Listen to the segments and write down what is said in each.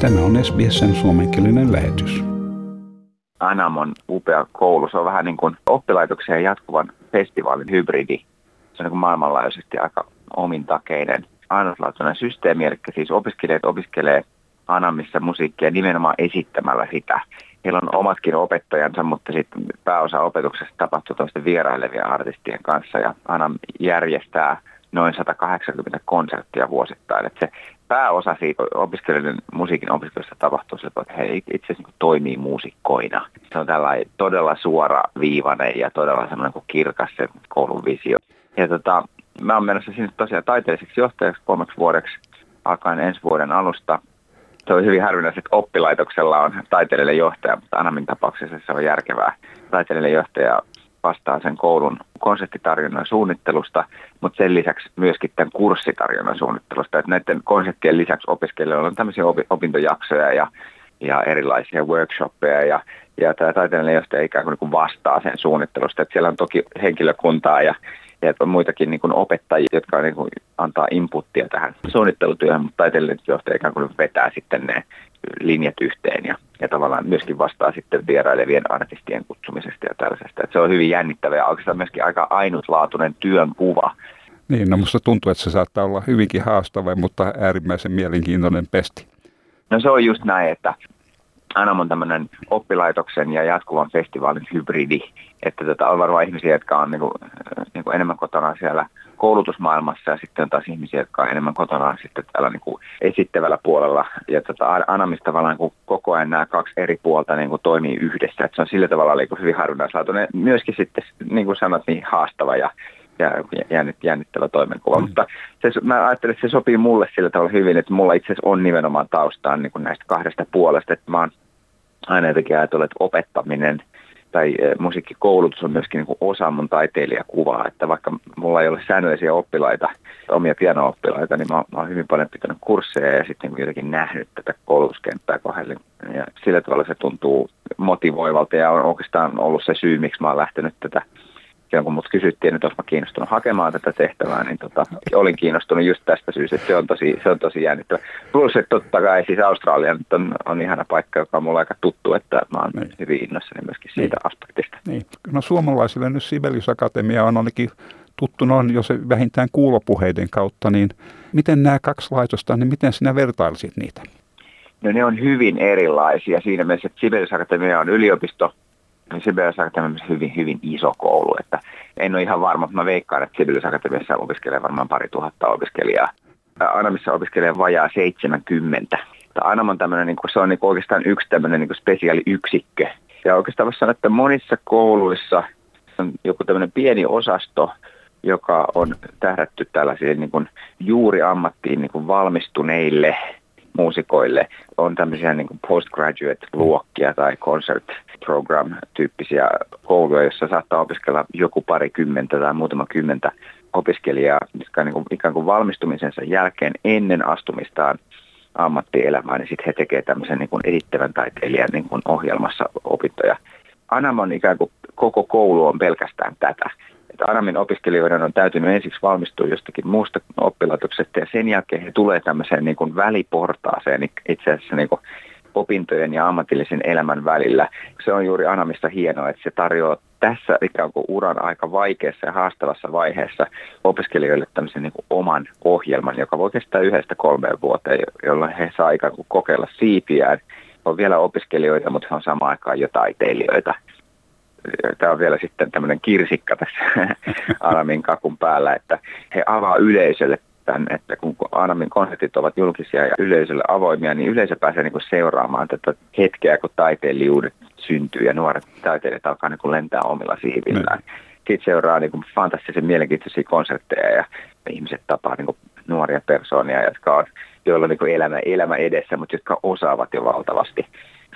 Tämä on SBSn suomenkielinen lähetys. Anamon upea koulu. Se on vähän niin kuin oppilaitoksen jatkuvan festivaalin hybridi. Se on niin kuin maailmanlaajuisesti aika omintakeinen ainutlaatuinen systeemi, eli siis opiskelijat opiskelee Anamissa musiikkia nimenomaan esittämällä sitä. Heillä on omatkin opettajansa, mutta sitten pääosa opetuksesta tapahtuu toisten vierailevien artistien kanssa ja Anam järjestää noin 180 konserttia vuosittain. Että se pääosa siitä opiskelijoiden musiikin opiskelusta tapahtuu sillä että he itse asiassa niin toimii muusikkoina. Se on tällainen todella suora viivainen ja todella semmoinen kuin kirkas se koulun visio. Ja tota, mä oon menossa sinne tosiaan taiteelliseksi johtajaksi kolmeksi vuodeksi alkaen ensi vuoden alusta. Se on hyvin harvinaista, että oppilaitoksella on taiteellinen johtaja, mutta Anamin tapauksessa se on järkevää. Taiteellinen johtaja vastaa sen koulun konseptitarjonnan suunnittelusta, mutta sen lisäksi myöskin tämän kurssitarjonnan suunnittelusta. Että näiden konseptien lisäksi opiskelijoilla on tämmöisiä opintojaksoja ja, ja erilaisia workshoppeja ja, ja tämä taiteellinen johtaja ikään kuin, niin vastaa sen suunnittelusta. Että siellä on toki henkilökuntaa ja ja muitakin niin kuin opettajia, jotka niin kuin antaa inputtia tähän suunnittelutyöhön, mutta taiteellinen johtaja ikään kuin vetää sitten ne linjat yhteen ja, ja tavallaan myöskin vastaa sitten vierailevien artistien kutsumisesta ja tällaisesta. Että se on hyvin jännittävä ja oikeastaan myöskin aika ainutlaatuinen työn kuva. Niin, no musta tuntuu, että se saattaa olla hyvinkin haastava, mutta äärimmäisen mielenkiintoinen pesti. No se on just näin, että Anam on tämmöinen oppilaitoksen ja jatkuvan festivaalin hybridi, että tota, on varmaan ihmisiä, jotka on niinku, niinku enemmän kotona siellä koulutusmaailmassa ja sitten on taas ihmisiä, jotka on enemmän kotona sitten täällä niinku esittävällä puolella. Ja tota, Anamista tavallaan niin koko ajan nämä kaksi eri puolta niinku toimii yhdessä, että se on sillä tavalla niinku hyvin harvinaislaatuinen. Myöskin sitten, niin kuin sanot, niin haastava ja ja jännit, jännittävä toimenkuva. Mm. Mutta se, mä ajattelen, että se sopii mulle sillä tavalla hyvin, että mulla itse asiassa on nimenomaan taustaan niin kuin näistä kahdesta puolesta, että mä oon aina jotenkin ajatellut, että opettaminen tai e, musiikkikoulutus on myöskin niin kuin osa mun taiteilijakuvaa, että vaikka mulla ei ole säännöllisiä oppilaita, omia piano-oppilaita, niin mä, mä oon hyvin paljon pitänyt kursseja ja sitten niin jotenkin nähnyt tätä koulutuskenttää kohdalla. Ja sillä tavalla se tuntuu motivoivalta ja on oikeastaan ollut se syy, miksi mä oon lähtenyt tätä silloin kun mut kysyttiin, että olisin kiinnostunut hakemaan tätä tehtävää, niin tota, olin kiinnostunut just tästä syystä, että se on tosi, se on tosi jännittävä. Plus, että totta kai siis Australia nyt on, on ihana paikka, joka on mulle aika tuttu, että mä oon niin. hyvin innossani myöskin siitä niin. aspektista. Niin. No suomalaisille nyt Sibelius Akatemia on ainakin tuttu noin jo se vähintään kuulopuheiden kautta, niin miten nämä kaksi laitosta, niin miten sinä vertailisit niitä? No ne on hyvin erilaisia siinä mielessä, että Sibelius Akatemia on yliopisto, Sibelius Akatemiassa hyvin, hyvin iso koulu, että en ole ihan varma, mutta mä veikkaan, että Sibelius Akatemiassa opiskelee varmaan pari tuhatta opiskelijaa. Anamissa opiskelee vajaa 70. Anam on tämmöinen, niin kuin, se on niin kuin oikeastaan yksi tämmöinen niin spesiaali yksikkö. Ja oikeastaan voisi sanoa, että monissa kouluissa on joku tämmöinen pieni osasto, joka on tähdätty tällaisiin niin kuin juuri ammattiin niin kuin valmistuneille muusikoille. On tämmöisiä niin kuin postgraduate-luokkia tai concert program-tyyppisiä kouluja, joissa saattaa opiskella joku parikymmentä tai muutama kymmentä opiskelijaa, jotka niin kuin, ikään kuin valmistumisensa jälkeen ennen astumistaan ammattielämään, niin sitten he tekevät tämmöisen niin kuin edittävän taiteilijan niin kuin ohjelmassa opintoja. Anamon ikään kuin koko koulu on pelkästään tätä. Että Anamin opiskelijoiden on täytynyt ensiksi valmistua jostakin muusta oppilaitoksesta ja sen jälkeen he tulee tämmöiseen niin kuin väliportaaseen itse asiassa niin kuin opintojen ja ammatillisen elämän välillä. Se on juuri Anamista hienoa, että se tarjoaa tässä ikään kuin uran aika vaikeassa ja haastavassa vaiheessa opiskelijoille tämmöisen niin kuin oman ohjelman, joka voi kestää yhdestä kolmeen vuoteen, jolloin he saa ikään kuin kokeilla siipiään. On vielä opiskelijoita, mutta he on samaan aikaan jo taiteilijoita. Tämä on vielä sitten tämmöinen kirsikka tässä Anamin kakun päällä, että he avaa yleisölle tämän, että kun Anamin konsertit ovat julkisia ja yleisölle avoimia, niin yleisö pääsee niin kuin seuraamaan tätä hetkeä, kun taiteilijuudet syntyy ja nuoret taiteilijat alkaa niin kuin lentää omilla siivillään. Mm. Sitten seuraa niin kuin fantastisen mielenkiintoisia konsertteja ja ihmiset tapaa niin kuin nuoria persoonia, jotka on, joilla on niin kuin elämä, elämä edessä, mutta jotka osaavat jo valtavasti.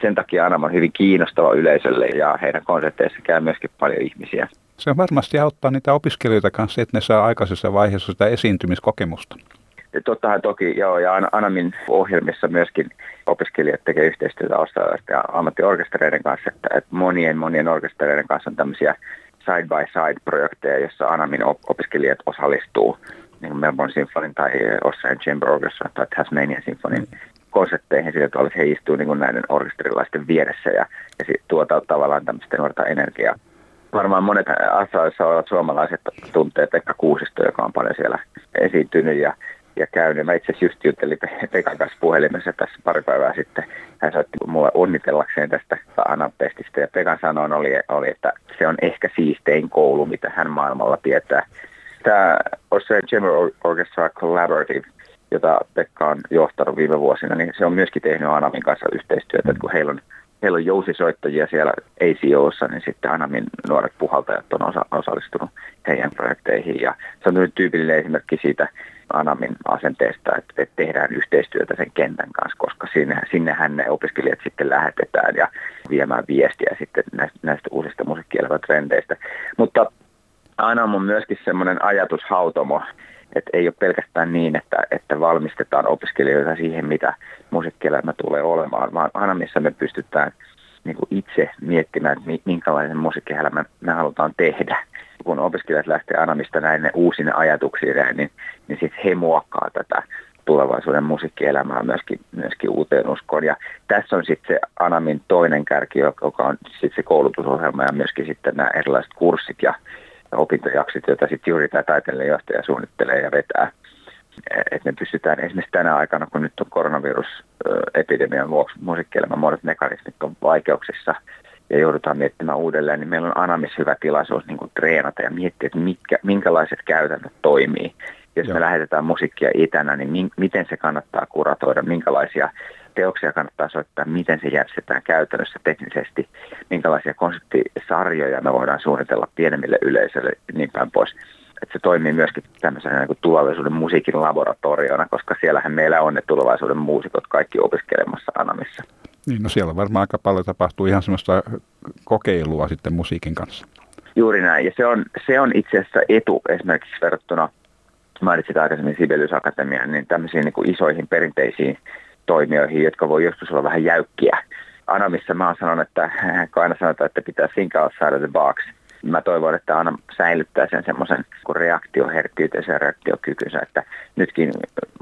Sen takia Anam on hyvin kiinnostava yleisölle ja heidän konserteissa käy myöskin paljon ihmisiä. Se varmasti auttaa niitä opiskelijoita kanssa, että ne saa aikaisessa vaiheessa sitä esiintymiskokemusta. Tottahan toki, joo, ja Anamin ohjelmissa myöskin opiskelijat tekee yhteistyötä ja ammattiorkestereiden kanssa, että, että monien monien orkestereiden kanssa on tämmöisiä side-by-side-projekteja, joissa Anamin opiskelijat osallistuu, niin kuin Melbourne Symphony tai Australian Chamber Orchestra tai Tasmanian Symphony konsertteihin sillä tavalla, että he istuu niin näiden orkesterilaisten vieressä ja, ja tuota tavallaan tämmöistä nuorta energiaa. Varmaan monet asioissa olevat suomalaiset tuntee Pekka Kuusisto, joka on paljon siellä esiintynyt ja, ja käynyt. Mä itse asiassa just juttelin Pekan kanssa puhelimessa tässä pari päivää sitten. Hän soitti mulle onnitellakseen tästä Anapestistä ja Pekan sanoin oli, oli, että se on ehkä siistein koulu, mitä hän maailmalla tietää. Tämä Australian Chamber Orchestra Collaborative jota Pekka on johtanut viime vuosina, niin se on myöskin tehnyt Anamin kanssa yhteistyötä, että kun heillä on, heillä on jousisoittajia siellä ACOssa, niin sitten Anamin nuoret puhaltajat on osa, osallistunut heidän projekteihin. Ja se on nyt tyypillinen esimerkki siitä Anamin asenteesta, että, että tehdään yhteistyötä sen kentän kanssa, koska sinne, sinnehän ne opiskelijat sitten lähetetään ja viemään viestiä sitten näistä, näistä uusista musiikkielämätrendeistä. Mutta Anam on myöskin semmoinen ajatushautomo, että ei ole pelkästään niin, että, että valmistetaan opiskelijoita siihen, mitä musiikkielämä tulee olemaan, vaan aina missä me pystytään niin kuin itse miettimään, että minkälaisen musiikkielämän me halutaan tehdä. Kun opiskelijat lähtee Anamista näin uusine ajatuksille, niin, niin sitten he muokkaa tätä tulevaisuuden musiikkielämää myöskin, myöskin uuteen uskoon. Ja tässä on sitten se Anamin toinen kärki, joka on sitten se koulutusohjelma ja myöskin sitten nämä erilaiset kurssit ja opintojaksit, joita sitten juuri tämä taiteilijahtaja suunnittelee ja vetää. Että me pystytään esimerkiksi tänä aikana, kun nyt on koronavirusepidemian vuoksi musiikkielämän monet mekanismit on vaikeuksissa ja joudutaan miettimään uudelleen, niin meillä on Anamis hyvä tilaisuus niin kuin treenata ja miettiä, että mitkä, minkälaiset käytännöt toimii. Jos Joo. me lähetetään musiikkia itänä, niin mi- miten se kannattaa kuratoida, minkälaisia teoksia kannattaa soittaa, miten se järjestetään käytännössä teknisesti, minkälaisia konseptisarjoja me voidaan suunnitella pienemmille yleisöille niin päin pois. Että se toimii myöskin tämmöisenä niin kuin tulevaisuuden musiikin laboratoriona, koska siellähän meillä on ne tulevaisuuden muusikot kaikki opiskelemassa Anamissa. Niin, no siellä varmaan aika paljon tapahtuu ihan semmoista kokeilua sitten musiikin kanssa. Juuri näin, ja se on, se on itse asiassa etu esimerkiksi verrattuna mainitsit aikaisemmin Sibelius Akatemiaan, niin tämmöisiin niin kuin isoihin perinteisiin toimijoihin, jotka voi joskus olla vähän jäykkiä. Anamissa mä oon sanonut, että kun aina sanotaan, että pitää think outside of the box, mä toivon, että aina säilyttää sen semmoisen reaktioherkkyytensä ja reaktiokykynsä, että nytkin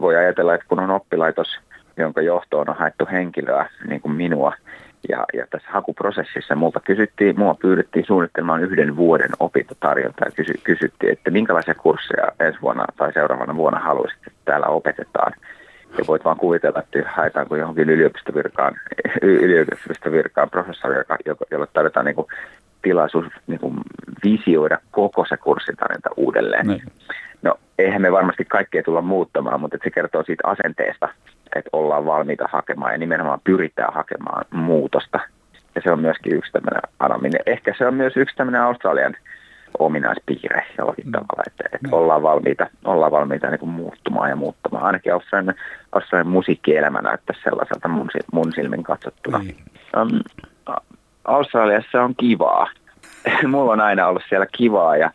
voi ajatella, että kun on oppilaitos, jonka johtoon on haettu henkilöä, niin kuin minua, ja, ja tässä hakuprosessissa multa kysyttiin, mua pyydettiin suunnittelemaan yhden vuoden opintotarjontaa ja kysy, kysyttiin, että minkälaisia kursseja ensi vuonna tai seuraavana vuonna haluaisit, että täällä opetetaan. Ja voit vaan kuvitella, että haetaanko johonkin yliopistovirkaan, yliopistovirkaan professori, jolle tarjotaan niin kuin tilaisuus niin kuin visioida koko se kurssitarjonta uudelleen. Niin. No, eihän me varmasti kaikkea tulla muuttamaan, mutta se kertoo siitä asenteesta, että ollaan valmiita hakemaan ja nimenomaan pyritään hakemaan muutosta. Ja se on myöskin yksi tämmöinen anominen. Ehkä se on myös yksi tämmöinen Australian ominaispiirre jollakin mm. tavalla, että, että mm. ollaan valmiita, ollaan valmiita niin kuin muuttumaan ja muuttamaan. Ainakin Australian, Australian musiikkielämä näyttäisi sellaiselta mun, mun silmin katsottuna. Niin. Um, Australiassa on kivaa. Mulla on aina ollut siellä kivaa ja,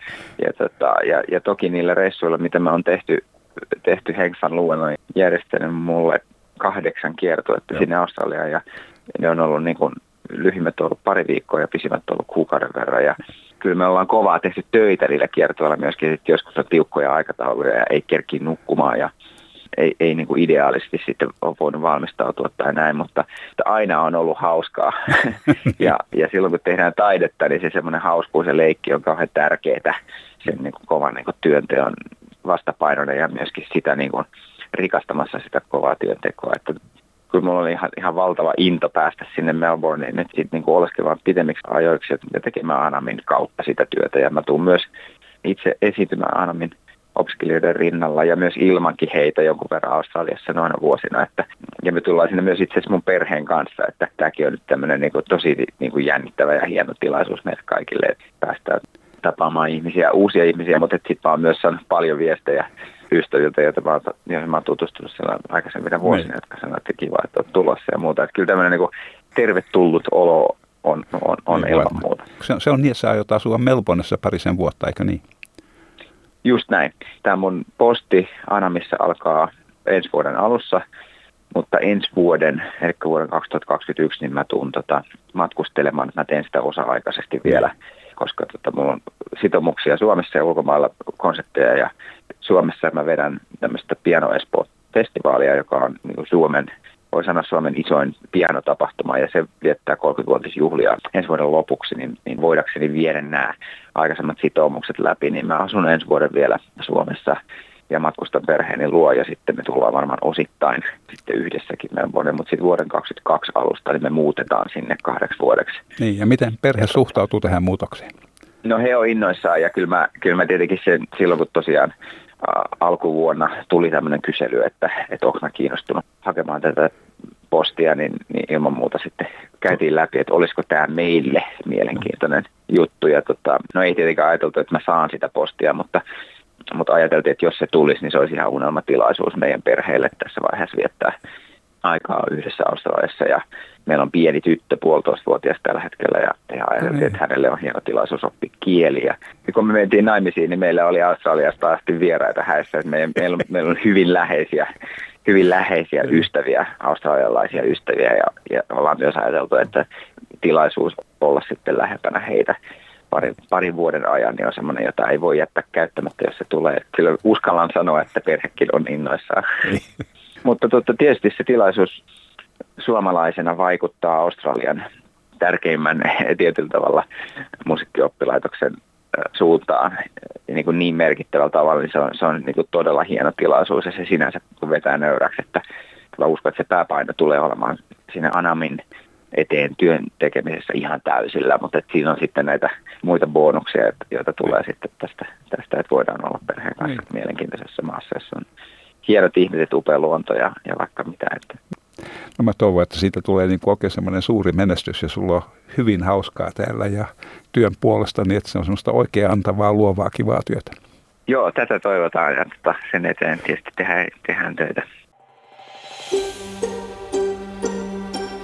ja, tota, ja, ja toki niillä reissuilla, mitä me on tehty, tehty Hengsan luulla, on järjestänyt mulle kahdeksan kiertuetta sinne Australiaan ja ne on ollut niin kuin, lyhimmät on ollut pari viikkoa ja pisimmät on ollut kuukauden verran ja kyllä me ollaan kovaa tehty töitä niillä kiertoilla myöskin, että joskus on tiukkoja aikatauluja ja ei kerki nukkumaan ja ei, ei niin kuin ideaalisesti sitten ole voinut valmistautua tai näin, mutta aina on ollut hauskaa. ja, ja silloin kun tehdään taidetta, niin se semmoinen hauskuus ja leikki on kauhean tärkeää sen niin kuin kovan niin kuin työnteon vastapainona ja myöskin sitä niin kuin rikastamassa sitä kovaa työntekoa. Että kyllä mulla oli ihan, ihan valtava into päästä sinne Melbourneen nyt sitten niin oleskelemaan pidemmiksi ajoiksi ja tekemään Anamin kautta sitä työtä. Ja mä tuun myös itse esiintymään Anamin opiskelijoiden rinnalla ja myös ilmankin heitä jonkun verran Australiassa noina vuosina. Että, ja me tullaan sinne myös itse asiassa mun perheen kanssa, että tämäkin on nyt tämmöinen niin kuin, tosi niin kuin jännittävä ja hieno tilaisuus meille kaikille, että päästään tapaamaan ihmisiä, uusia ihmisiä, mutta sitten oon myös saanut paljon viestejä ystäviltä, joita mä, joihin mä oon tutustunut siellä aikaisemmin vuosina, niin. jotka sanoivat, että kiva, että olet tulossa ja muuta. Että kyllä tämmöinen niin tervetullut olo on, on, on niin, ilman muuta. Se, se on niin, että sä aiot asua Melbourneissa parisen vuotta, eikö niin? Just näin. Tämä mun posti Anamissa alkaa ensi vuoden alussa, mutta ensi vuoden, eli vuoden 2021, niin mä tuun tota, matkustelemaan. Mä teen sitä osa-aikaisesti vielä, koska tota, mulla on sitomuksia Suomessa ja ulkomailla konsepteja ja Suomessa mä vedän tämmöistä Piano Espoo-festivaalia, joka on niin Suomen voi sanoa Suomen isoin pianotapahtuma ja se viettää 30-vuotisjuhlia ensi vuoden lopuksi, niin, niin voidakseni viedä nämä aikaisemmat sitoumukset läpi, niin mä asun ensi vuoden vielä Suomessa ja matkustan perheeni luo ja sitten me tullaan varmaan osittain sitten yhdessäkin vuoden, mutta sitten vuoden 2022 alusta niin me muutetaan sinne kahdeksi vuodeksi. Niin ja miten perhe suhtautuu tähän muutokseen? No he on innoissaan ja kyllä mä, kyllä mä tietenkin sen, silloin kun tosiaan alkuvuonna tuli tämmöinen kysely, että, että onko mä kiinnostunut hakemaan tätä postia, niin, niin ilman muuta sitten käytiin läpi, että olisiko tämä meille mielenkiintoinen juttu. Ja tota, no ei tietenkään ajateltu, että mä saan sitä postia, mutta, mutta ajateltiin, että jos se tulisi, niin se olisi ihan unelmatilaisuus meidän perheelle tässä vaiheessa viettää aikaa yhdessä Australiassa. Ja meillä on pieni tyttö, puolitoistavuotias tällä hetkellä ja, ja ajateltiin, että hänelle on hieno tilaisuus oppia kieliä. Ja kun me mentiin naimisiin, niin meillä oli Australiasta asti vieraita häissä, että meillä, meillä, on, meillä on hyvin läheisiä, hyvin läheisiä ystäviä, australialaisia ystäviä. Ja, ja ollaan myös ajateltu, että tilaisuus olla sitten lähempänä heitä parin, parin vuoden ajan, niin on semmoinen, jota ei voi jättää käyttämättä, jos se tulee. Kyllä uskallan sanoa, että perhekin on innoissaan. Niin. Mutta totta, tietysti se tilaisuus suomalaisena vaikuttaa Australian tärkeimmän tietyllä tavalla musiikkioppilaitoksen suuntaan niin, kuin niin merkittävällä tavalla, niin se on, se on niin kuin todella hieno tilaisuus ja se sinänsä vetää nöyräksi, että mä uskon, että se pääpaino tulee olemaan sinne Anamin eteen työn tekemisessä ihan täysillä, mutta että siinä on sitten näitä muita bonuksia, joita tulee sitten tästä, tästä että voidaan olla perheen kanssa niin. mielenkiintoisessa maassa, jossa on hienot ihmiset, upea luonto ja, ja vaikka mitä. Että. No mä toivon, että siitä tulee niin oikein semmoinen suuri menestys ja sulla on hyvin hauskaa täällä ja työn puolesta, niin että se on semmoista oikein antavaa, luovaa, kivaa työtä. Joo, tätä toivotaan ja tota, sen eteen tietysti tehdään, tehdään töitä.